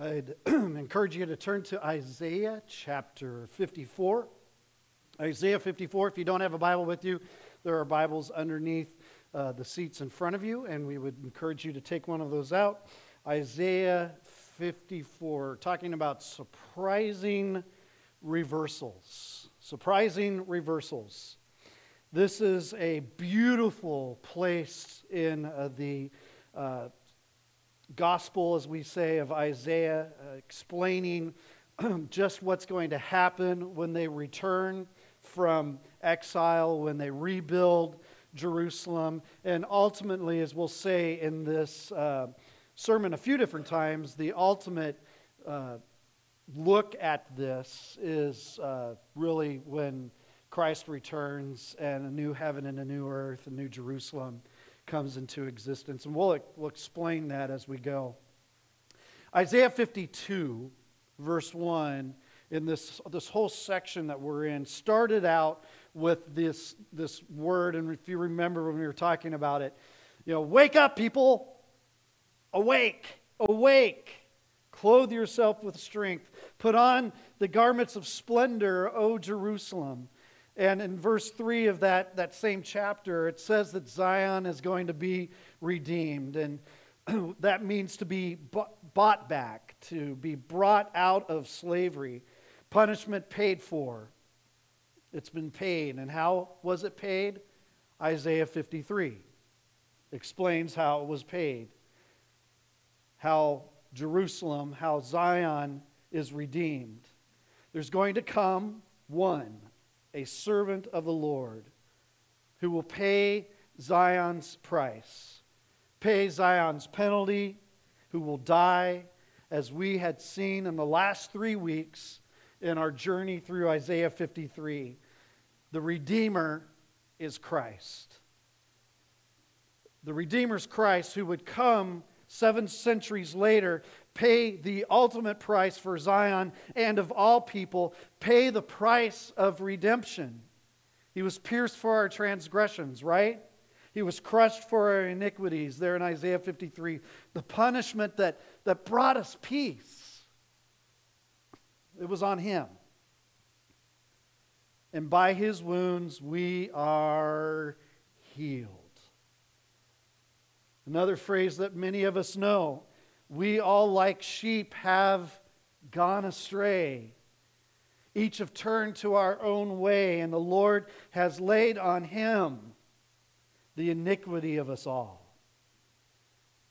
I'd encourage you to turn to Isaiah chapter 54. Isaiah 54, if you don't have a Bible with you, there are Bibles underneath uh, the seats in front of you, and we would encourage you to take one of those out. Isaiah 54, talking about surprising reversals. Surprising reversals. This is a beautiful place in uh, the uh, gospel, as we say, of Isaiah, uh, explaining just what's going to happen when they return from exile, when they rebuild Jerusalem. And ultimately, as we'll say in this uh, sermon a few different times, the ultimate uh, look at this is uh, really when Christ returns and a new heaven and a new earth, a new Jerusalem comes into existence. And we'll, we'll explain that as we go. Isaiah 52, verse 1, in this, this whole section that we're in, started out with this, this word. And if you remember when we were talking about it, you know, wake up, people. Awake, awake. Clothe yourself with strength. Put on the garments of splendor, O Jerusalem. And in verse 3 of that, that same chapter, it says that Zion is going to be redeemed. And that means to be bought back, to be brought out of slavery, punishment paid for. It's been paid. And how was it paid? Isaiah 53 explains how it was paid. How Jerusalem, how Zion is redeemed. There's going to come one a servant of the Lord who will pay Zion's price, pay Zion's penalty, who will die, as we had seen in the last three weeks in our journey through Isaiah 53. The Redeemer is Christ. The Redeemer's Christ who would come seven centuries later pay the ultimate price for Zion and of all people, pay the price of redemption. He was pierced for our transgressions, right? He was crushed for our iniquities, there in Isaiah 53. The punishment that, that brought us peace, it was on him. And by his wounds we are healed. Another phrase that many of us know we all, like sheep, have gone astray. Each have turned to our own way, and the Lord has laid on him the iniquity of us all.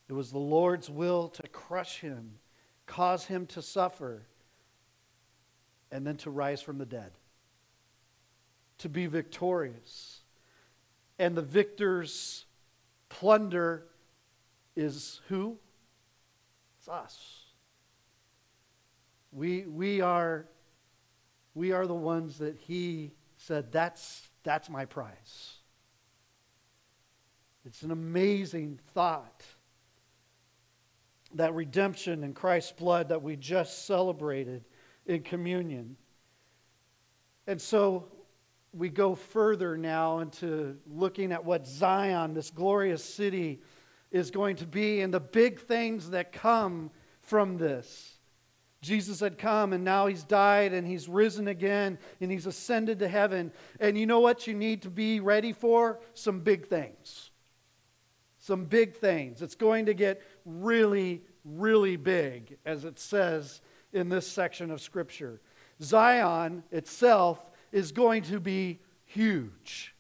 It was the Lord's will to crush him, cause him to suffer, and then to rise from the dead, to be victorious. And the victor's plunder is who? Us. We, we, are, we are the ones that he said, that's, that's my prize. It's an amazing thought. That redemption in Christ's blood that we just celebrated in communion. And so we go further now into looking at what Zion, this glorious city, is going to be and the big things that come from this. Jesus had come and now he's died and he's risen again and he's ascended to heaven. And you know what you need to be ready for? Some big things. Some big things. It's going to get really, really big, as it says in this section of Scripture. Zion itself is going to be huge,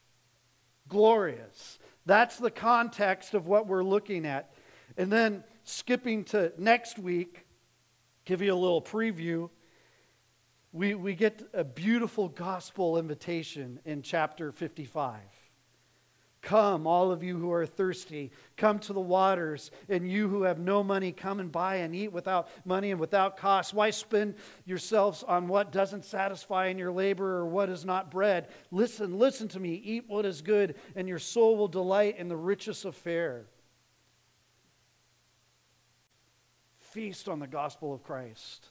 glorious. That's the context of what we're looking at. And then skipping to next week, give you a little preview. We, we get a beautiful gospel invitation in chapter 55. Come, all of you who are thirsty, come to the waters, and you who have no money, come and buy and eat without money and without cost. Why spend yourselves on what doesn't satisfy in your labor or what is not bread? Listen, listen to me. Eat what is good, and your soul will delight in the richest of fare. Feast on the gospel of Christ,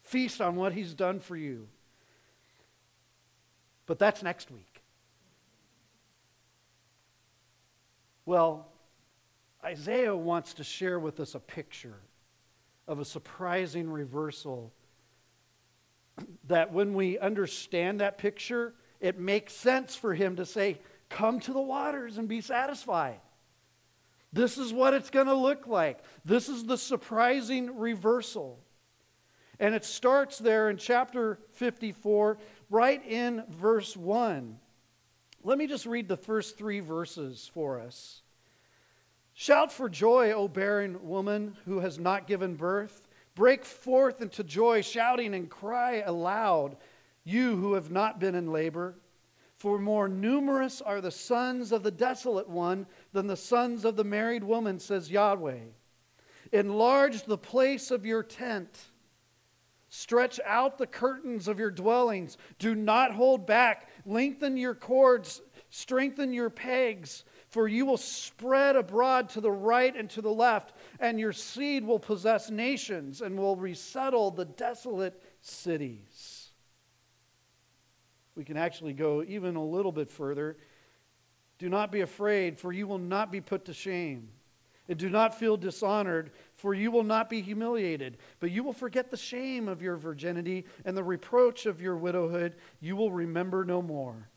feast on what he's done for you. But that's next week. Well, Isaiah wants to share with us a picture of a surprising reversal. That when we understand that picture, it makes sense for him to say, Come to the waters and be satisfied. This is what it's going to look like. This is the surprising reversal. And it starts there in chapter 54, right in verse 1. Let me just read the first three verses for us. Shout for joy, O barren woman who has not given birth. Break forth into joy, shouting, and cry aloud, you who have not been in labor. For more numerous are the sons of the desolate one than the sons of the married woman, says Yahweh. Enlarge the place of your tent. Stretch out the curtains of your dwellings. Do not hold back. Lengthen your cords. Strengthen your pegs. For you will spread abroad to the right and to the left, and your seed will possess nations and will resettle the desolate cities. We can actually go even a little bit further. Do not be afraid, for you will not be put to shame. And do not feel dishonored, for you will not be humiliated, but you will forget the shame of your virginity and the reproach of your widowhood. You will remember no more.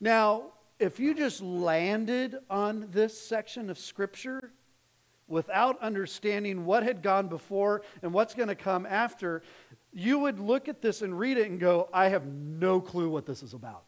Now, if you just landed on this section of Scripture without understanding what had gone before and what's going to come after, you would look at this and read it and go, I have no clue what this is about.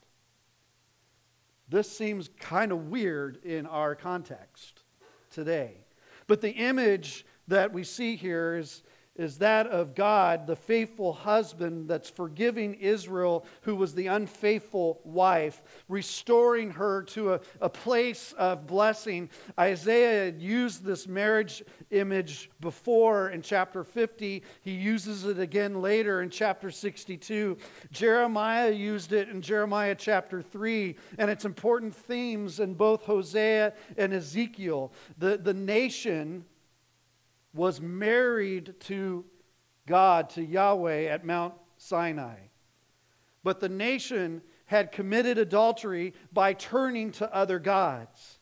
This seems kind of weird in our context today. But the image that we see here is is that of God, the faithful husband that's forgiving Israel, who was the unfaithful wife, restoring her to a, a place of blessing. Isaiah had used this marriage image before in chapter 50. He uses it again later in chapter 62. Jeremiah used it in Jeremiah chapter 3, and it's important themes in both Hosea and Ezekiel. The, the nation was married to God, to Yahweh at Mount Sinai. But the nation had committed adultery by turning to other gods.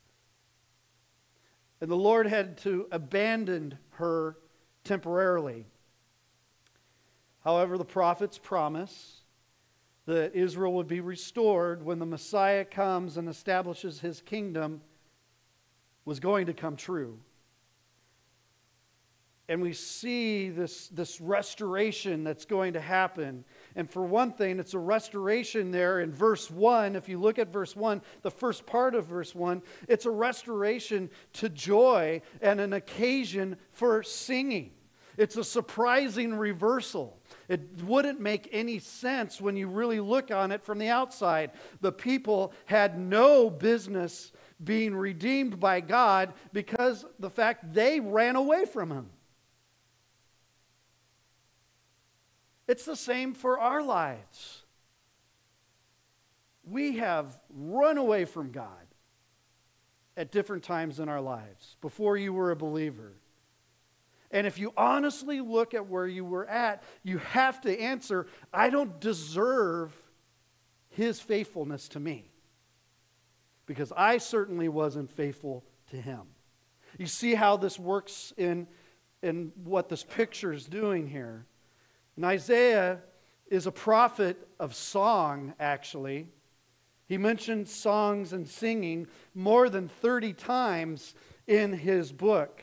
And the Lord had to abandon her temporarily. However, the prophets promise that Israel would be restored when the Messiah comes and establishes his kingdom was going to come true and we see this, this restoration that's going to happen. And for one thing, it's a restoration there in verse 1. If you look at verse 1, the first part of verse 1, it's a restoration to joy and an occasion for singing. It's a surprising reversal. It wouldn't make any sense when you really look on it from the outside. The people had no business being redeemed by God because the fact they ran away from Him. It's the same for our lives. We have run away from God at different times in our lives before you were a believer. And if you honestly look at where you were at, you have to answer I don't deserve his faithfulness to me because I certainly wasn't faithful to him. You see how this works in, in what this picture is doing here. And Isaiah is a prophet of song, actually. He mentions songs and singing more than 30 times in his book.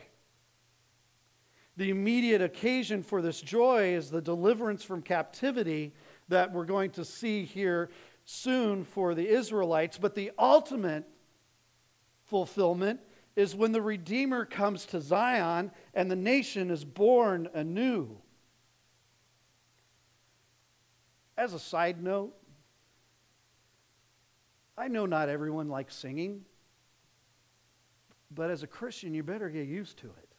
The immediate occasion for this joy is the deliverance from captivity that we're going to see here soon for the Israelites. But the ultimate fulfillment is when the Redeemer comes to Zion and the nation is born anew. As a side note, I know not everyone likes singing, but as a Christian, you better get used to it.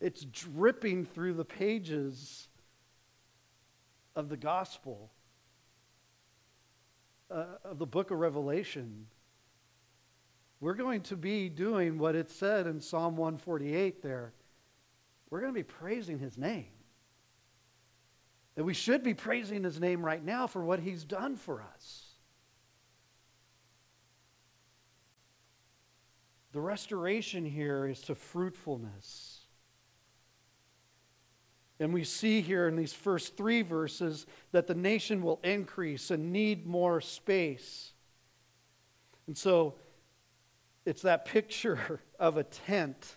It's dripping through the pages of the gospel, uh, of the book of Revelation. We're going to be doing what it said in Psalm 148 there. We're going to be praising his name. That we should be praising his name right now for what he's done for us. The restoration here is to fruitfulness. And we see here in these first three verses that the nation will increase and need more space. And so it's that picture of a tent.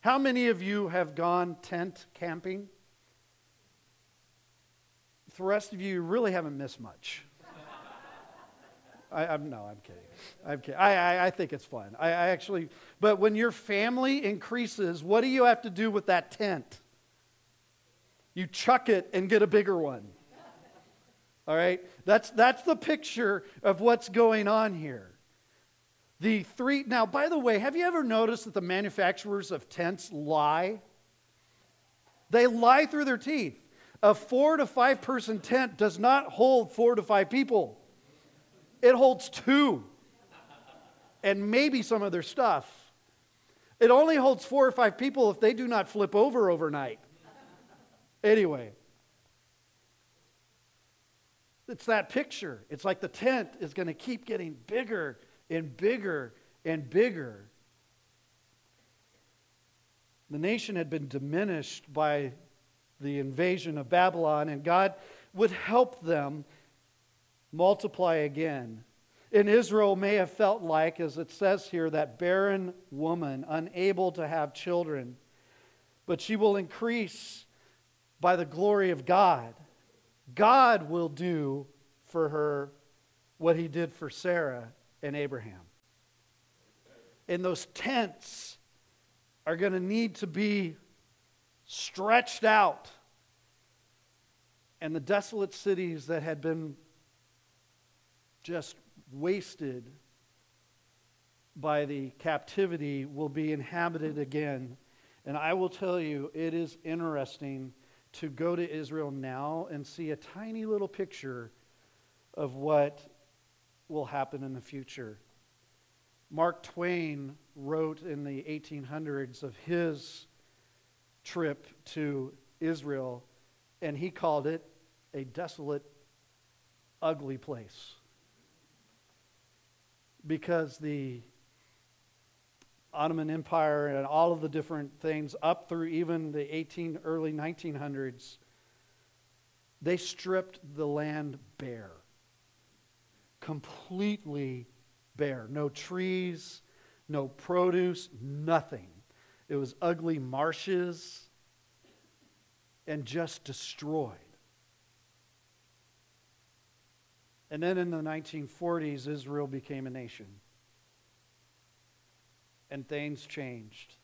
How many of you have gone tent camping? The rest of you really haven't missed much. I, am no, I'm kidding. I'm kidding. I, I, I think it's fun. I, I actually, but when your family increases, what do you have to do with that tent? You chuck it and get a bigger one. All right? That's, that's the picture of what's going on here. The three, now, by the way, have you ever noticed that the manufacturers of tents lie? They lie through their teeth. A four to five person tent does not hold four to five people, it holds two and maybe some of their stuff. It only holds four or five people if they do not flip over overnight. Anyway, it's that picture. It's like the tent is going to keep getting bigger and bigger and bigger. The nation had been diminished by the invasion of Babylon, and God would help them multiply again. And Israel may have felt like, as it says here, that barren woman, unable to have children, but she will increase by the glory of God. God will do for her what he did for Sarah and Abraham. And those tents are going to need to be stretched out. And the desolate cities that had been just wasted by the captivity will be inhabited again. And I will tell you, it is interesting to go to Israel now and see a tiny little picture of what will happen in the future. Mark Twain wrote in the 1800s of his trip to Israel, and he called it a desolate, ugly place. Because the Ottoman Empire and all of the different things up through even the 18 early 1900s they stripped the land bare. Completely bare. No trees no produce nothing it was ugly marshes and just destroyed and then in the 1940s israel became a nation and things changed.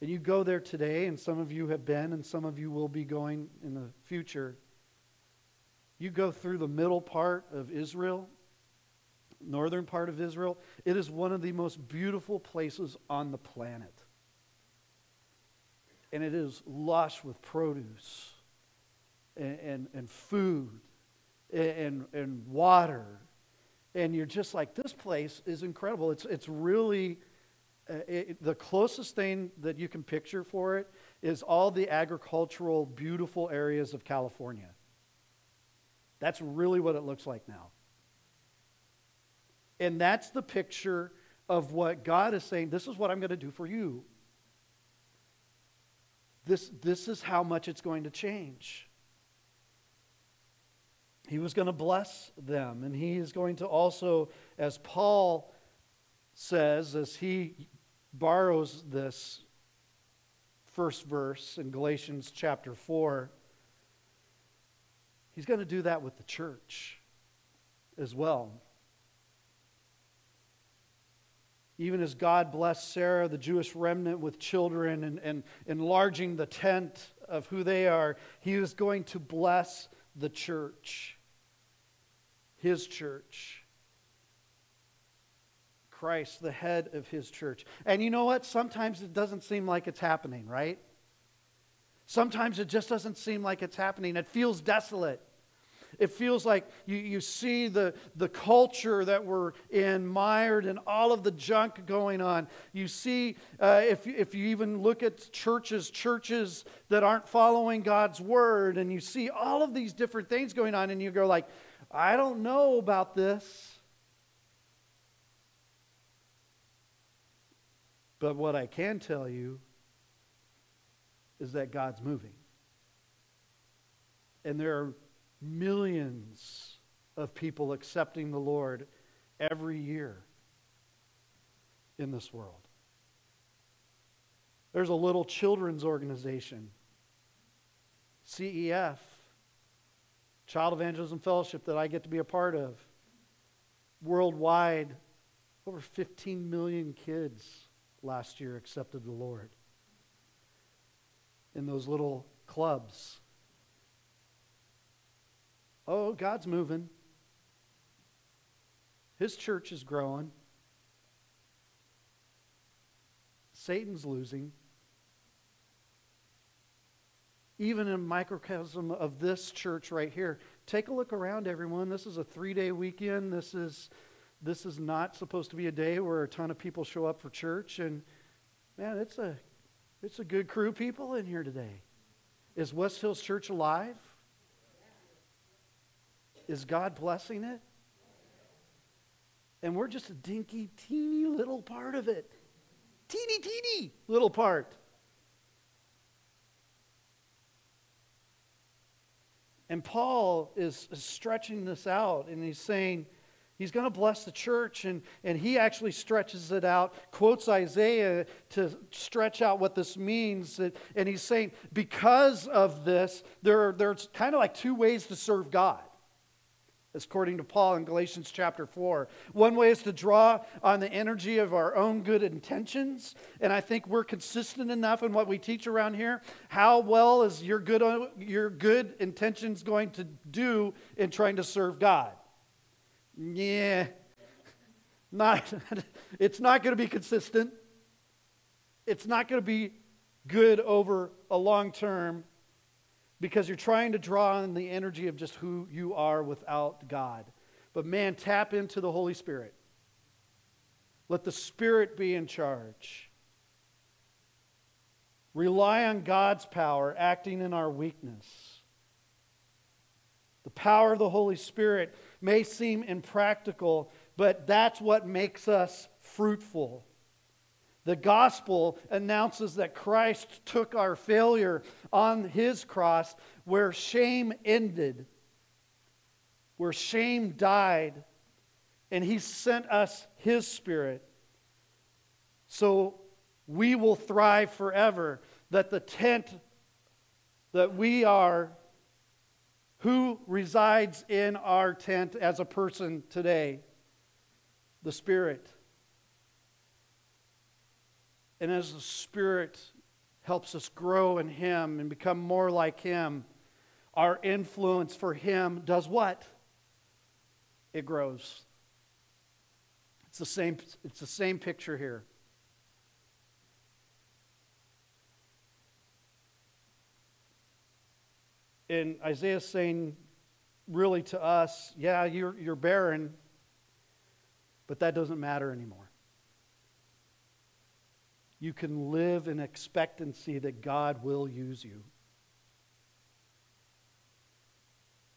And you go there today, and some of you have been, and some of you will be going in the future. You go through the middle part of Israel, northern part of Israel. It is one of the most beautiful places on the planet. And it is lush with produce and, and, and food and, and water and you're just like, this place is incredible. It's, it's really uh, it, the closest thing that you can picture for it is all the agricultural, beautiful areas of California. That's really what it looks like now. And that's the picture of what God is saying this is what I'm going to do for you. This, this is how much it's going to change. He was going to bless them, and he is going to also, as Paul says, as he borrows this first verse in Galatians chapter 4, he's going to do that with the church as well. Even as God blessed Sarah, the Jewish remnant, with children and, and enlarging the tent of who they are, he is going to bless the church, his church. Christ, the head of his church. And you know what? Sometimes it doesn't seem like it's happening, right? Sometimes it just doesn't seem like it's happening. It feels desolate. It feels like you, you see the, the culture that we're in mired in all of the junk going on. You see, uh, if, if you even look at churches, churches that aren't following God's word, and you see all of these different things going on, and you go like, I don't know about this. But what I can tell you is that God's moving. And there are millions of people accepting the Lord every year in this world. There's a little children's organization, CEF, Child Evangelism Fellowship, that I get to be a part of. Worldwide, over 15 million kids last year accepted the Lord in those little clubs. Oh, God's moving. His church is growing. Satan's losing. Even in a microcosm of this church right here, take a look around, everyone. This is a three-day weekend. This is this is not supposed to be a day where a ton of people show up for church. And man, it's a it's a good crew of people in here today. Is West Hills Church alive? Is God blessing it? And we're just a dinky, teeny little part of it. Teeny, teeny little part. And Paul is, stretching this out and he's saying, He's going to bless the church, and, and he actually stretches it out, quotes Isaiah to stretch out what this means. And he's saying, because of this, there there's kind of like two ways to serve God according to Paul in Galatians chapter 4. One way is to draw on the energy of our own good intentions, and I think we're consistent enough in what we teach around here. How well is your good, uh, your good intentions going to do in trying to serve God? Yeah, not, it's not going to be consistent. It's not going to be good over a long term because you're trying to draw on the energy of just who you are without God. But man, tap into the Holy Spirit. Let the Spirit be in charge. Rely on God's power acting in our weakness. The power of the Holy Spirit may seem impractical, but that's what makes us fruitful. The gospel announces that Christ took our failure on his cross where shame ended, where shame died, and he sent us his spirit. So we will thrive forever. That the tent that we are, who resides in our tent as a person today? The Spirit. And as the Spirit helps us grow in Him and become more like Him, our influence for Him does what? It grows. It's the same, it's the same picture here. And Isaiah's saying, really to us, yeah, you're, you're barren, but that doesn't matter anymore you can live in expectancy that God will use you.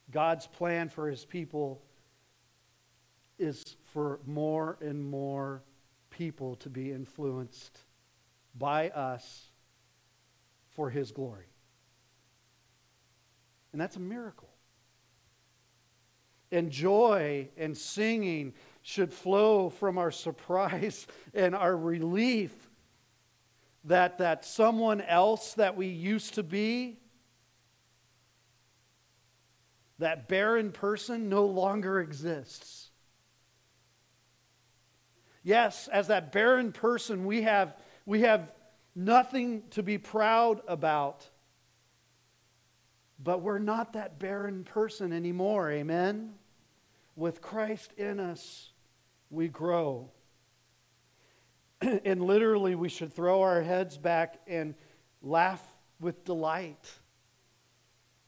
God's plan for his people is for more and more people to be influenced by us for his glory. And that's a miracle. And joy and singing should flow from our surprise and our relief that that someone else that we used to be, that barren person no longer exists. Yes, as that barren person, we have, we have nothing to be proud about. But we're not that barren person anymore, amen? With Christ in us, we grow. and literally, we should throw our heads back and laugh with delight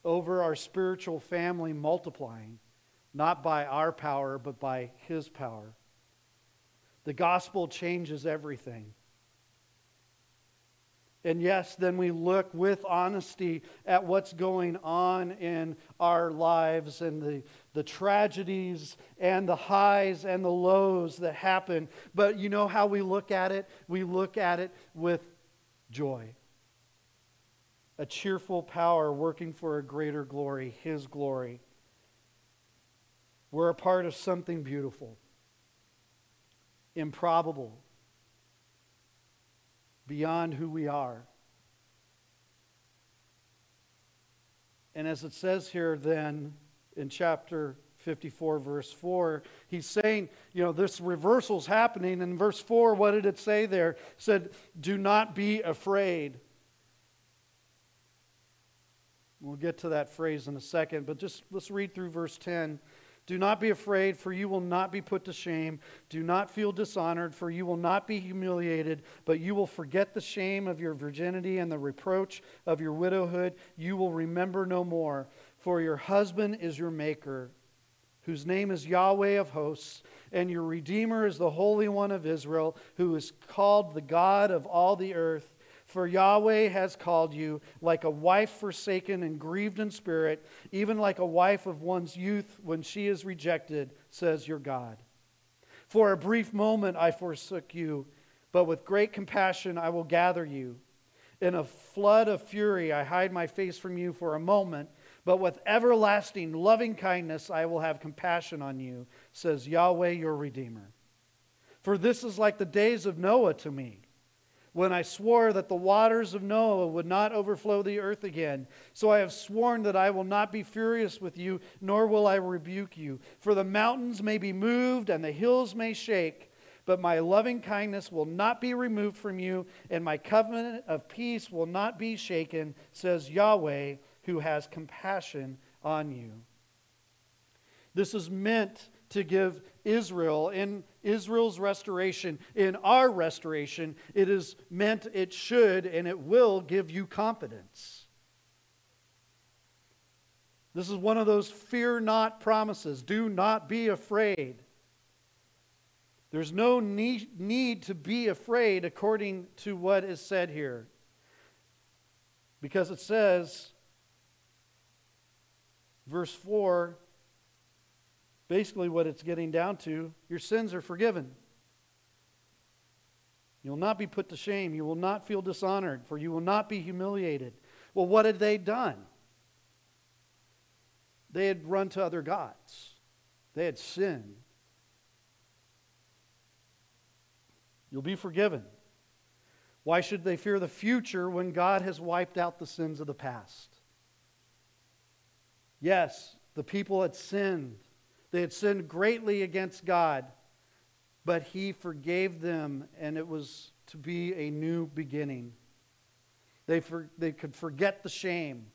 over our spiritual family multiplying, not by our power, but by His power. The gospel changes everything. And yes, then we look with honesty at what's going on in our lives and the, the tragedies and the highs and the lows that happen. But you know how we look at it? We look at it with joy. A cheerful power working for a greater glory, His glory. We're a part of something beautiful, improbable beyond who we are. And as it says here, then, in chapter 54, verse 4, he's saying, you know, this reversal's happening. In verse 4, what did it say there? It said, Do not be afraid. We'll get to that phrase in a second, but just let's read through verse 10. Do not be afraid, for you will not be put to shame. Do not feel dishonored, for you will not be humiliated, but you will forget the shame of your virginity and the reproach of your widowhood. You will remember no more, for your husband is your maker, whose name is Yahweh of hosts, and your Redeemer is the Holy One of Israel, who is called the God of all the earth. For Yahweh has called you like a wife forsaken and grieved in spirit, even like a wife of one's youth when she is rejected, says your God. For a brief moment I forsook you, but with great compassion I will gather you. In a flood of fury I hide my face from you for a moment, but with everlasting loving kindness I will have compassion on you, says Yahweh your Redeemer. For this is like the days of Noah to me when I swore that the waters of Noah would not overflow the earth again. So I have sworn that I will not be furious with you, nor will I rebuke you. For the mountains may be moved and the hills may shake, but my loving kindness will not be removed from you, and my covenant of peace will not be shaken, says Yahweh, who has compassion on you. This is meant to give Israel in Israel's restoration, in our restoration, it is meant it should and it will give you confidence. This is one of those fear not promises. Do not be afraid. There's no need, to be afraid according to what is said here. Because it says, verse 4 Basically, what it's getting down to your sins are forgiven. You will not be put to shame. You will not feel dishonored, for you will not be humiliated. Well, what had they done? They had run to other gods, they had sinned. You'll be forgiven. Why should they fear the future when God has wiped out the sins of the past? Yes, the people had sinned. They had sinned greatly against God, but He forgave them, and it was to be a new beginning. They, for, they could forget the shame,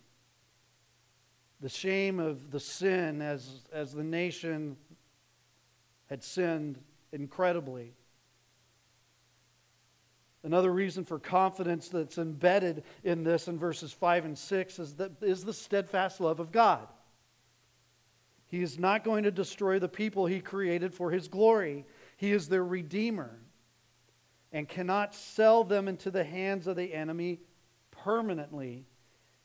the shame of the sin as, as the nation had sinned incredibly. Another reason for confidence that's embedded in this in verses 5 and 6 is, that, is the steadfast love of God. He is not going to destroy the people he created for his glory. He is their redeemer and cannot sell them into the hands of the enemy permanently.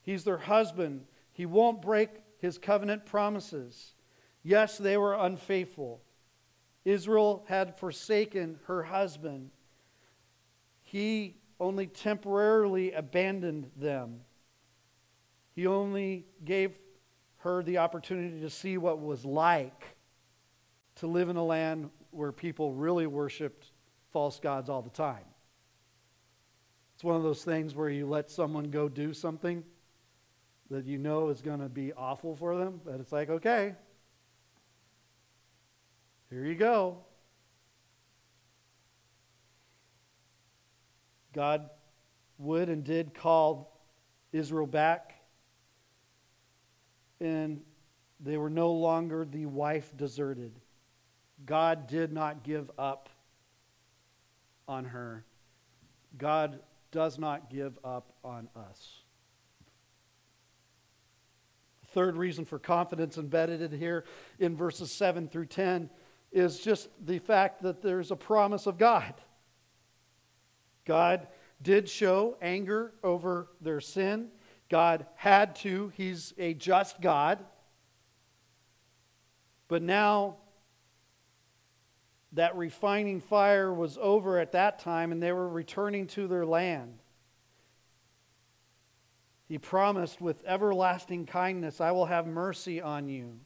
He's their husband. He won't break his covenant promises. Yes, they were unfaithful. Israel had forsaken her husband. He only temporarily abandoned them. He only gave her the opportunity to see what was like to live in a land where people really worshiped false gods all the time. It's one of those things where you let someone go do something that you know is going to be awful for them, but it's like, okay, here you go. God would and did call Israel back and they were no longer the wife deserted. God did not give up on her. God does not give up on us. third reason for confidence embedded here in verses 7 through 10 is just the fact that there's a promise of God. God did show anger over their sin. God had to. He's a just God. But now that refining fire was over at that time and they were returning to their land. He promised, with everlasting kindness, I will have mercy on you.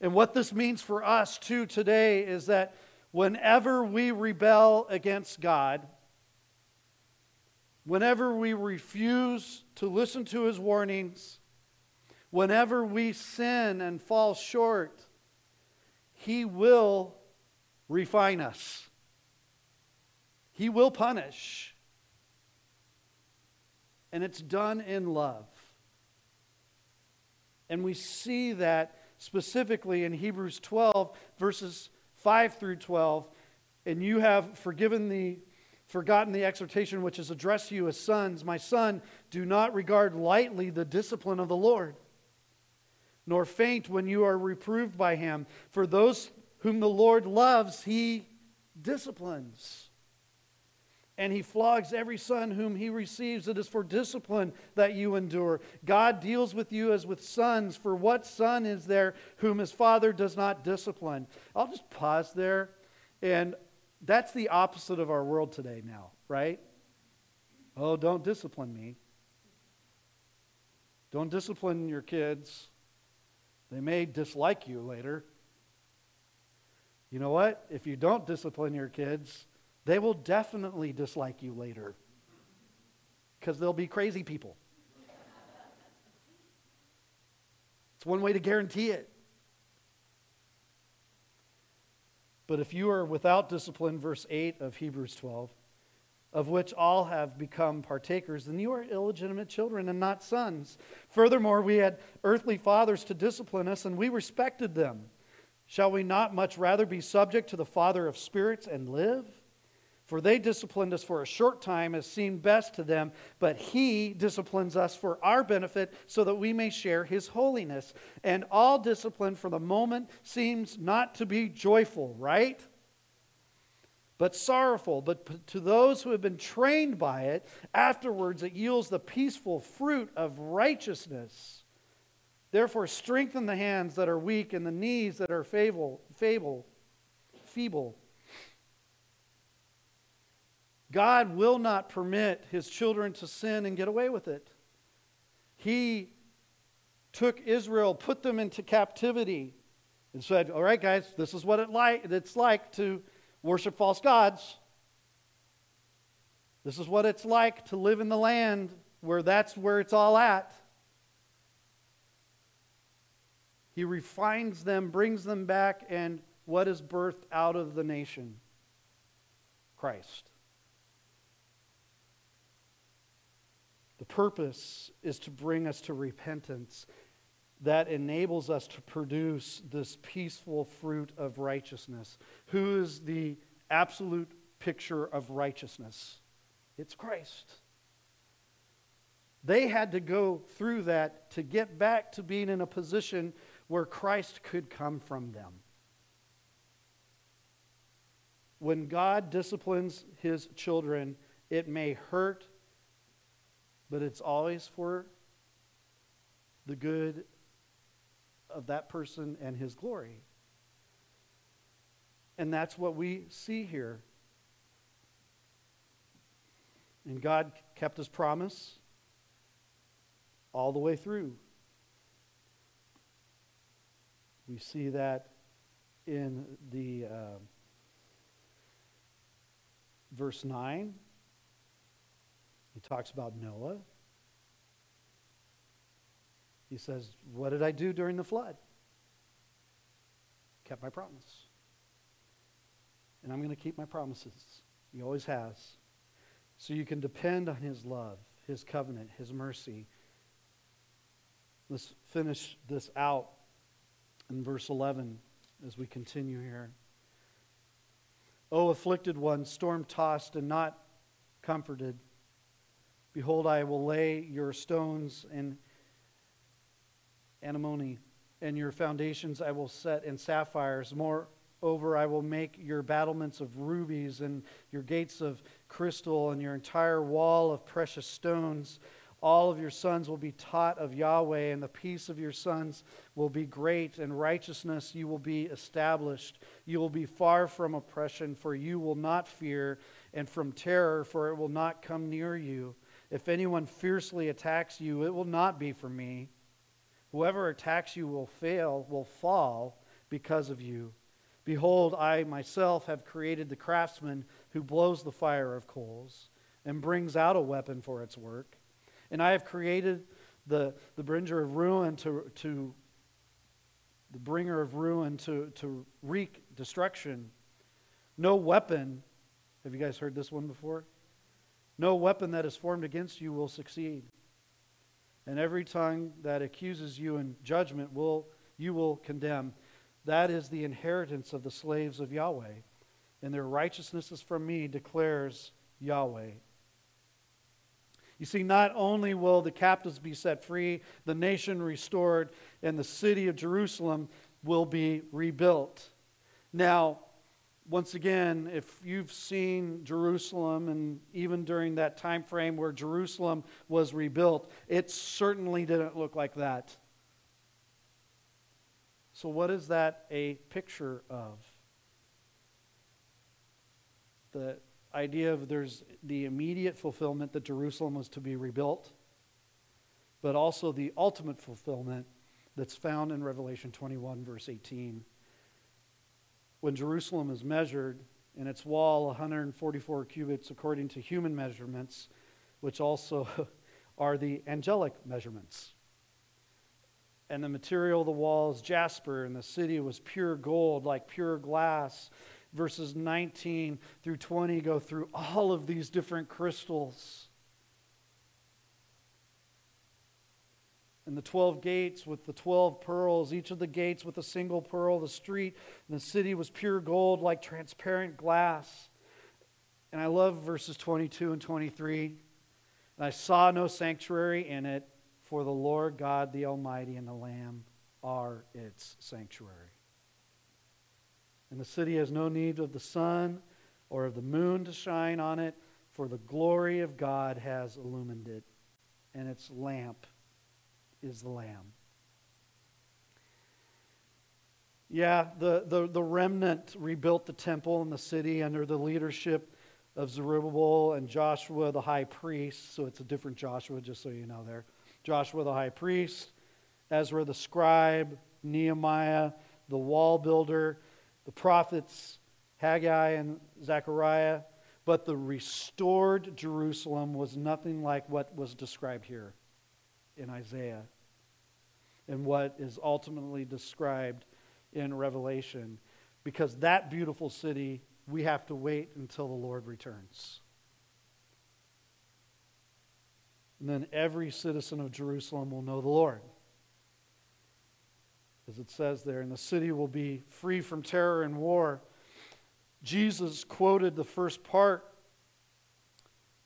And what this means for us too today is that whenever we rebel against God, whenever we refuse to listen to his warnings, whenever we sin and fall short, he will refine us. He will punish. And it's done in love. And we see that specifically in Hebrews 12, verses 5 through 12. And you have forgiven the forgotten the exhortation which is addressed to you as sons. My son, do not regard lightly the discipline of the Lord, nor faint when you are reproved by him. For those whom the Lord loves, he disciplines. And he flogs every son whom he receives. It is for discipline that you endure. God deals with you as with sons. For what son is there whom his father does not discipline? I'll just pause there. And that's the opposite of our world today now, right? Oh, don't discipline me. Don't discipline your kids. They may dislike you later. You know what? If you don't discipline your kids, they will definitely dislike you later because they'll be crazy people. it's one way to guarantee it. But if you are without discipline, verse 8 of Hebrews 12, of which all have become partakers, then you are illegitimate children and not sons. Furthermore, we had earthly fathers to discipline us, and we respected them. Shall we not much rather be subject to the Father of spirits and live? For they disciplined us for a short time as seemed best to them, but He disciplines us for our benefit so that we may share His holiness. And all discipline for the moment seems not to be joyful, right? But sorrowful. But to those who have been trained by it, afterwards it yields the peaceful fruit of righteousness. Therefore, strengthen the hands that are weak and the knees that are feeble. feeble, feeble. God will not permit his children to sin and get away with it. He took Israel, put them into captivity, and said, All right, guys, this is what it like, it's like to worship false gods. This is what it's like to live in the land where that's where it's all at. He refines them, brings them back, and what is birthed out of the nation? Christ. The purpose is to bring us to repentance that enables us to produce this peaceful fruit of righteousness. Who is the absolute picture of righteousness? It's Christ. They had to go through that to get back to being in a position where Christ could come from them. When God disciplines his children, it may hurt, but it's always for the good of that person and his glory. And that's what we see here. And God kept his promise all the way through. We see that in the uh, verse 9. He talks about Noah. He says, What did I do during the flood? Kept my promise. And I'm going to keep my promises. He always has. So you can depend on His love, His covenant, His mercy. Let's finish this out in verse 11 as we continue here. O afflicted one, storm tossed and not comforted, behold, I will lay your stones in antimony, and your foundations I will set in sapphires. Moreover, I will make your battlements of rubies and your gates of crystal and your entire wall of precious stones. All of your sons will be taught of Yahweh, and the peace of your sons will be great, and righteousness you will be established. You will be far from oppression, for you will not fear, and from terror, for it will not come near you. If anyone fiercely attacks you, it will not be for me. Whoever attacks you will fail, will fall because of you. Behold, I myself have created the craftsman who blows the fire of coals and brings out a weapon for its work. And I have created the, the bringer of ruin to, to the bringer of ruin to, to wreak destruction. No weapon, have you guys heard this one before? No weapon that is formed against you will succeed. And every tongue that accuses you in judgment will you will condemn. That is the inheritance of the slaves of Yahweh, and their righteousness is from me, declares Yahweh. You see, not only will the captives be set free, the nation restored, and the city of Jerusalem will be rebuilt. Now, once again, if you've seen Jerusalem, and even during that time frame where Jerusalem was rebuilt, it certainly didn't look like that. So, what is that a picture of? The idea of there's the immediate fulfillment that Jerusalem was to be rebuilt, but also the ultimate fulfillment that's found in Revelation 21, verse 18. When Jerusalem is measured, and its wall 144 cubits according to human measurements, which also are the angelic measurements and the material of the walls jasper, and the city was pure gold, like pure glass. Verses 19 through 20 go through all of these different crystals. And the 12 gates with the 12 pearls, each of the gates with a single pearl, the street and the city was pure gold, like transparent glass. And I love verses 22 and 23. And I saw no sanctuary in it for the Lord God, the Almighty, and the Lamb are its sanctuary. And the city has no need of the sun or of the moon to shine on it, for the glory of God has illumined it, and its lamp is the Lamb. Yeah, the, the, the remnant rebuilt the temple and the city under the leadership of Zerubbabel and Joshua the high priest. So it's a different Joshua, just so you know there. Joshua the high priest, Ezra the scribe, Nehemiah the wall builder, the prophets Haggai and Zechariah. But the restored Jerusalem was nothing like what was described here in Isaiah and what is ultimately described in Revelation. Because that beautiful city, we have to wait until the Lord returns. And then every citizen of Jerusalem will know the Lord. As it says there, and the city will be free from terror and war. Jesus quoted the first part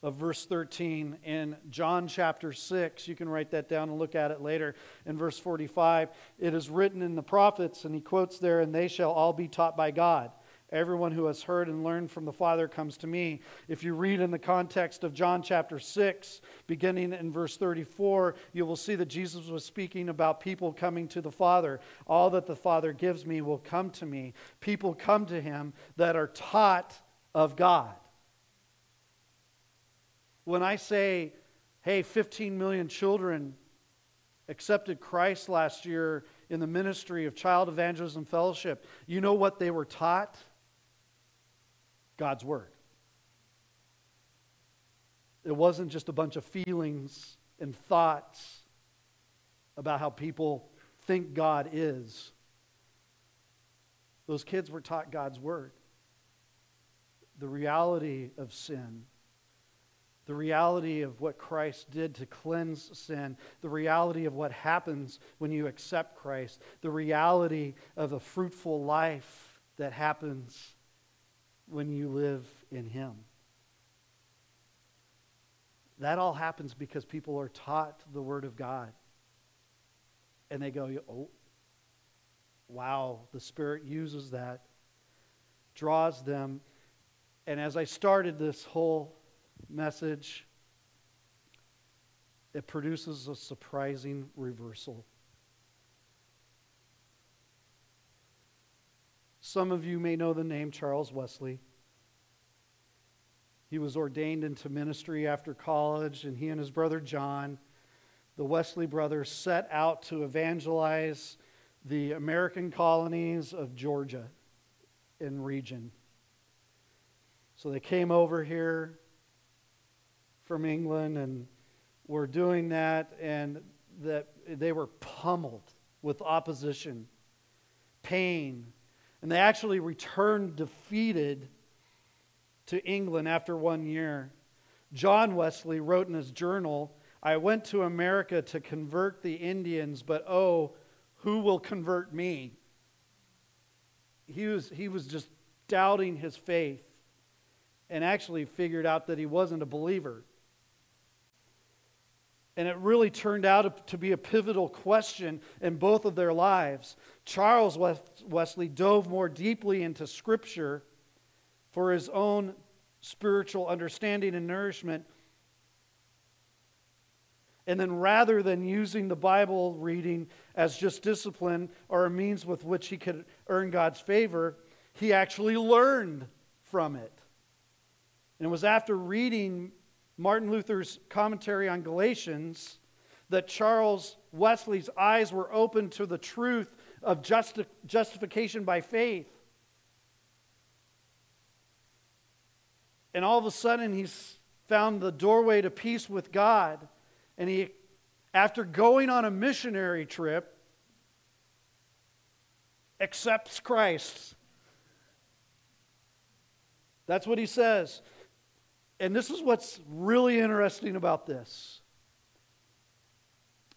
of verse 13 in John chapter 6. You can write that down and look at it later. In verse 45, it is written in the prophets, and he quotes there, and they shall all be taught by God. Everyone who has heard and learned from the Father comes to me. If you read in the context of John chapter 6, beginning in verse 34, you will see that Jesus was speaking about people coming to the Father. All that the Father gives me will come to me. People come to him that are taught of God. When I say, hey, 15 million children accepted Christ last year in the ministry of Child Evangelism Fellowship, you know what they were taught? God's Word. It wasn't just a bunch of feelings and thoughts about how people think God is. Those kids were taught God's Word. The reality of sin, the reality of what Christ did to cleanse sin, the reality of what happens when you accept Christ, the reality of a fruitful life that happens when you live in Him. That all happens because people are taught the Word of God. And they go, oh, wow, the Spirit uses that draws them. And as I started this whole message, it produces a surprising reversal. Some of you may know the name Charles Wesley. He was ordained into ministry after college, and he and his brother John, the Wesley brothers, set out to evangelize the American colonies of Georgia and region. So they came over here from England and were doing that, and that they were pummeled with opposition, pain, and they actually returned defeated to England after one year. John Wesley wrote in his journal, I went to America to convert the Indians, but oh, who will convert me? He was, he was just doubting his faith and actually figured out that he wasn't a believer. And it really turned out to be a pivotal question in both of their lives. Charles Wesley dove more deeply into Scripture for his own spiritual understanding and nourishment. And then rather than using the Bible reading as just discipline or a means with which he could earn God's favor, he actually learned from it. And it was after reading Martin Luther's commentary on Galatians that Charles Wesley's eyes were opened to the truth of justi- justification by faith. And all of a sudden, he's found the doorway to peace with God. And he, after going on a missionary trip, accepts Christ. That's what he says. And this is what's really interesting about this.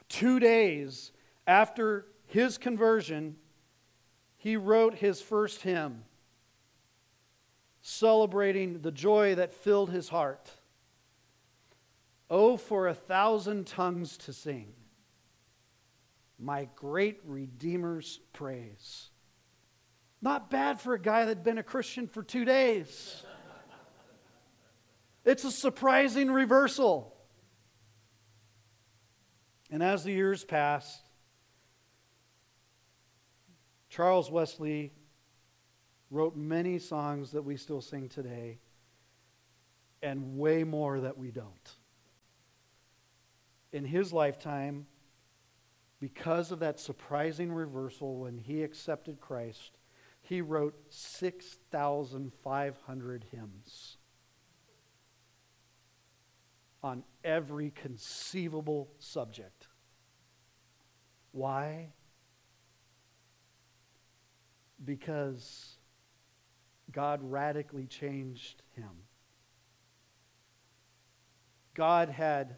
Two days after his conversion, he wrote his first hymn celebrating the joy that filled his heart. Oh, for a thousand tongues to sing my great Redeemer's praise. Not bad for a guy that'd been a Christian for two days. It's a surprising reversal. And as the years passed, Charles Wesley wrote many songs that we still sing today, and way more that we don't. In his lifetime, because of that surprising reversal when he accepted Christ, he wrote 6,500 hymns on every conceivable subject. Why? Because God radically changed him. God had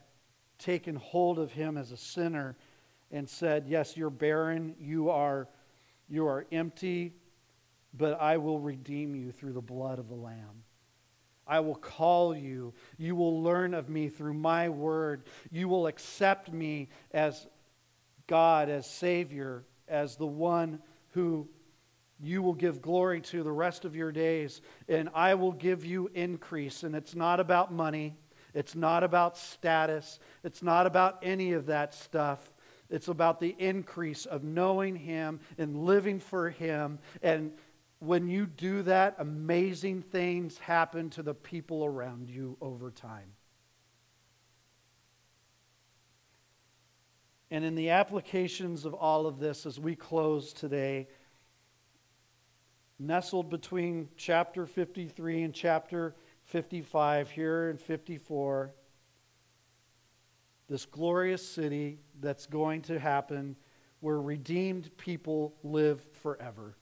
taken hold of him as a sinner and said, Yes, you're barren, you are, you are empty, but I will redeem you through the blood of the Lamb. I will call you. You will learn of me through my word. You will accept me as God, as Savior, as the one who you will give glory to the rest of your days, and I will give you increase. And it's not about money, it's not about status, it's not about any of that stuff. It's about the increase of knowing Him and living for Him. And when you do that, amazing things happen to the people around you over time. And in the applications of all of this, as we close today, nestled between chapter 53 and chapter 55, here in 54, this glorious city that's going to happen where redeemed people live forever.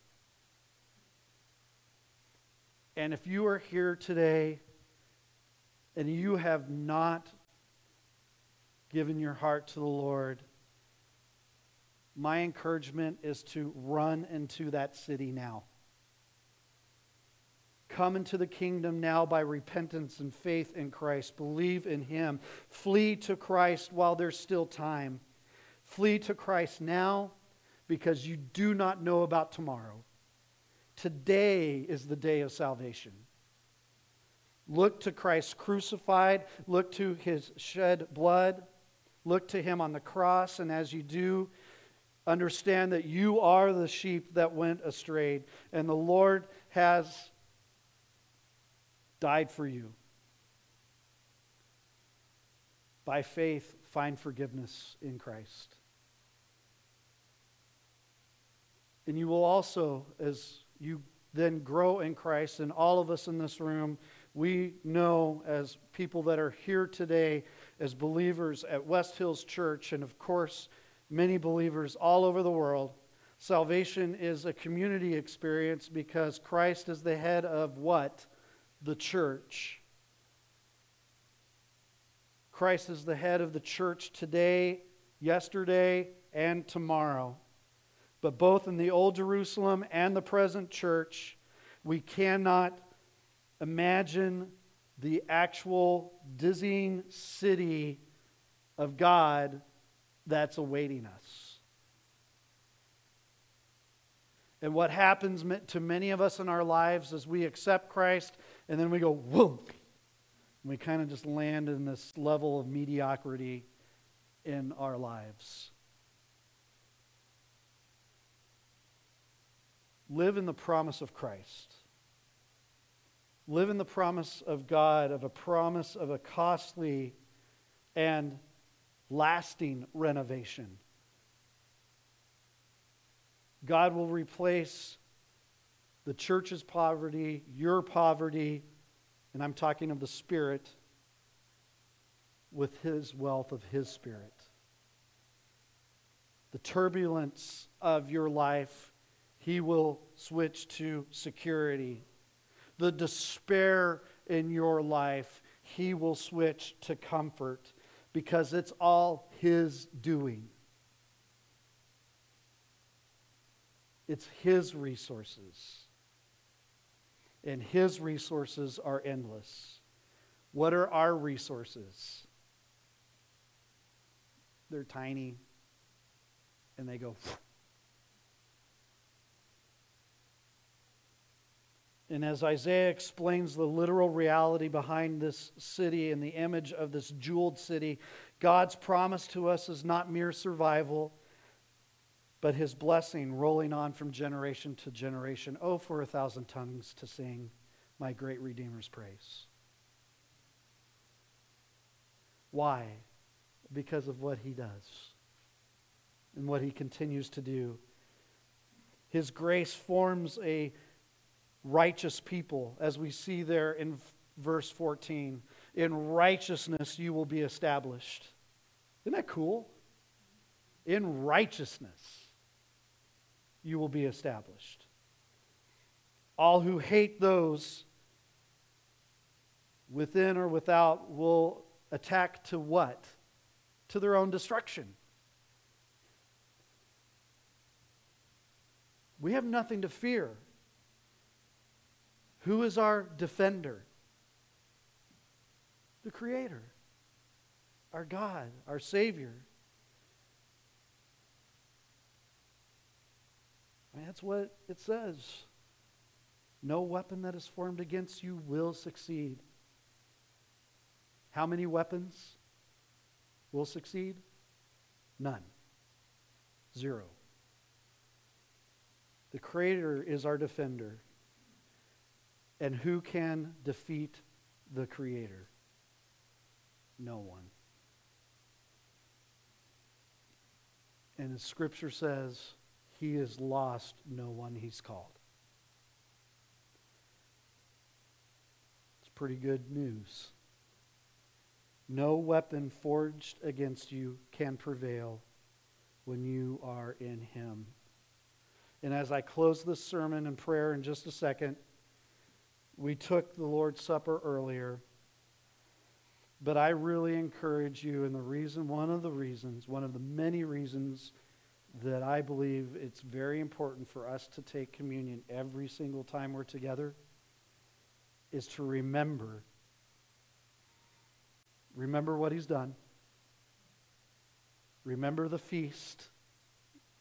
And if you are here today and you have not given your heart to the Lord, my encouragement is to run into that city now. Come into the kingdom now by repentance and faith in Christ. Believe in Him. Flee to Christ while there's still time. Flee to Christ now because you do not know about tomorrow. Today is the day of salvation. Look to Christ crucified, look to his shed blood, look to him on the cross, and as you do, understand that you are the sheep that went astray, and the Lord has died for you. By faith, find forgiveness in Christ. And you will also, as you then grow in Christ, and all of us in this room, we know as people that are here today, as believers at West Hills Church, and of course, many believers all over the world, salvation is a community experience because Christ is the head of what? The church. Christ is the head of the church today, yesterday, and tomorrow. But both in the Old Jerusalem and the present church, we cannot imagine the actual dizzying city of God that's awaiting us. And what happens to many of us in our lives is we accept Christ and then we go, whoa. We kind of just land in this level of mediocrity in our lives. Live in the promise of Christ. Live in the promise of God, of a promise of a costly and lasting renovation. God will replace the church's poverty, your poverty, and I'm talking of the Spirit, with His wealth of His Spirit. The turbulence of your life, He will switch to security. The despair in your life, He will switch to comfort because it's all His doing. It's His resources. And His resources are endless. What are our resources? They're tiny and they go. And as Isaiah explains the literal reality behind this city and the image of this jeweled city, God's promise to us is not mere survival, but his blessing rolling on from generation to generation. Oh, for a thousand tongues to sing my great Redeemer's praise. Why? Because of what he does and what he continues to do. His grace forms a righteous people, as we see there in verse 14. In righteousness you will be established. Isn't that cool? In righteousness you will be established. All who hate those within or without will attack to what? To their own destruction. We have nothing to fear who is our defender? The Creator, our God, our Savior. I mean, that's what it says. No weapon that is formed against you will succeed. How many weapons will succeed? None. Zero. The Creator is our defender. And who can defeat the Creator? No one. And as Scripture says, He has lost no one He's called. It's pretty good news. No weapon forged against you can prevail when you are in Him. And as I close this sermon in prayer in just a second, we took the Lord's Supper earlier. But I really encourage you, and the reason, one of the reasons, one of the many reasons that I believe it's very important for us to take communion every single time we're together is to remember. Remember what He's done. Remember the feast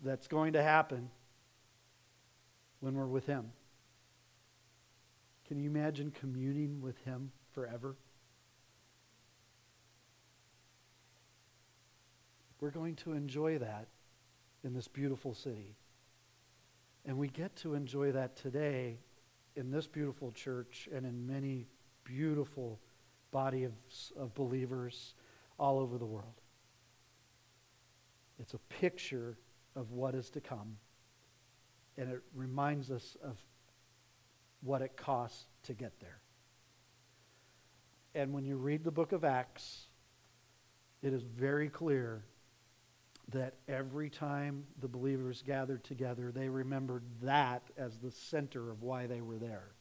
that's going to happen when we're with Him. Can you imagine communing with Him forever? We're going to enjoy that in this beautiful city. And we get to enjoy that today in this beautiful church and in many beautiful body of, of believers all over the world. It's a picture of what is to come, and it reminds us of what it costs to get there. And when you read the book of Acts, it is very clear that every time the believers gathered together, they remembered that as the center of why they were there.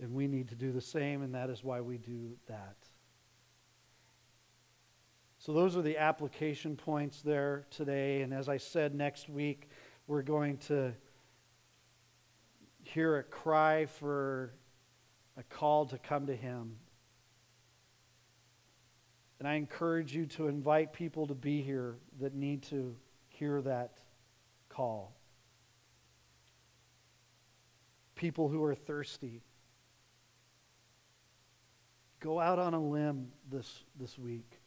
And we need to do the same, and that is why we do that. So, those are the application points there today. And as I said, next week, we're going to hear a cry for a call to come to Him. And I encourage you to invite people to be here that need to hear that call. People who are thirsty. Go out on a limb this, this week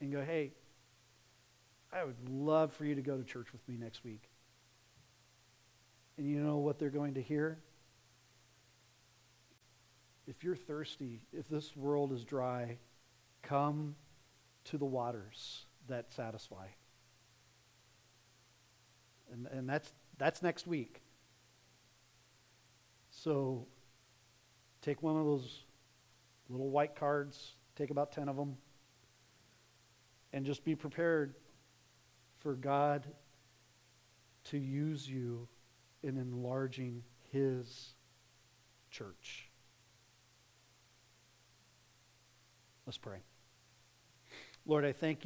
and go, hey, I would love for you to go to church with me next week. And you know what they're going to hear? If you're thirsty, if this world is dry, come to the waters that satisfy. And, and that's, that's next week. So take one of those little white cards, take about 10 of them, and just be prepared for God to use you in enlarging His church. Let's pray. Lord, I thank you.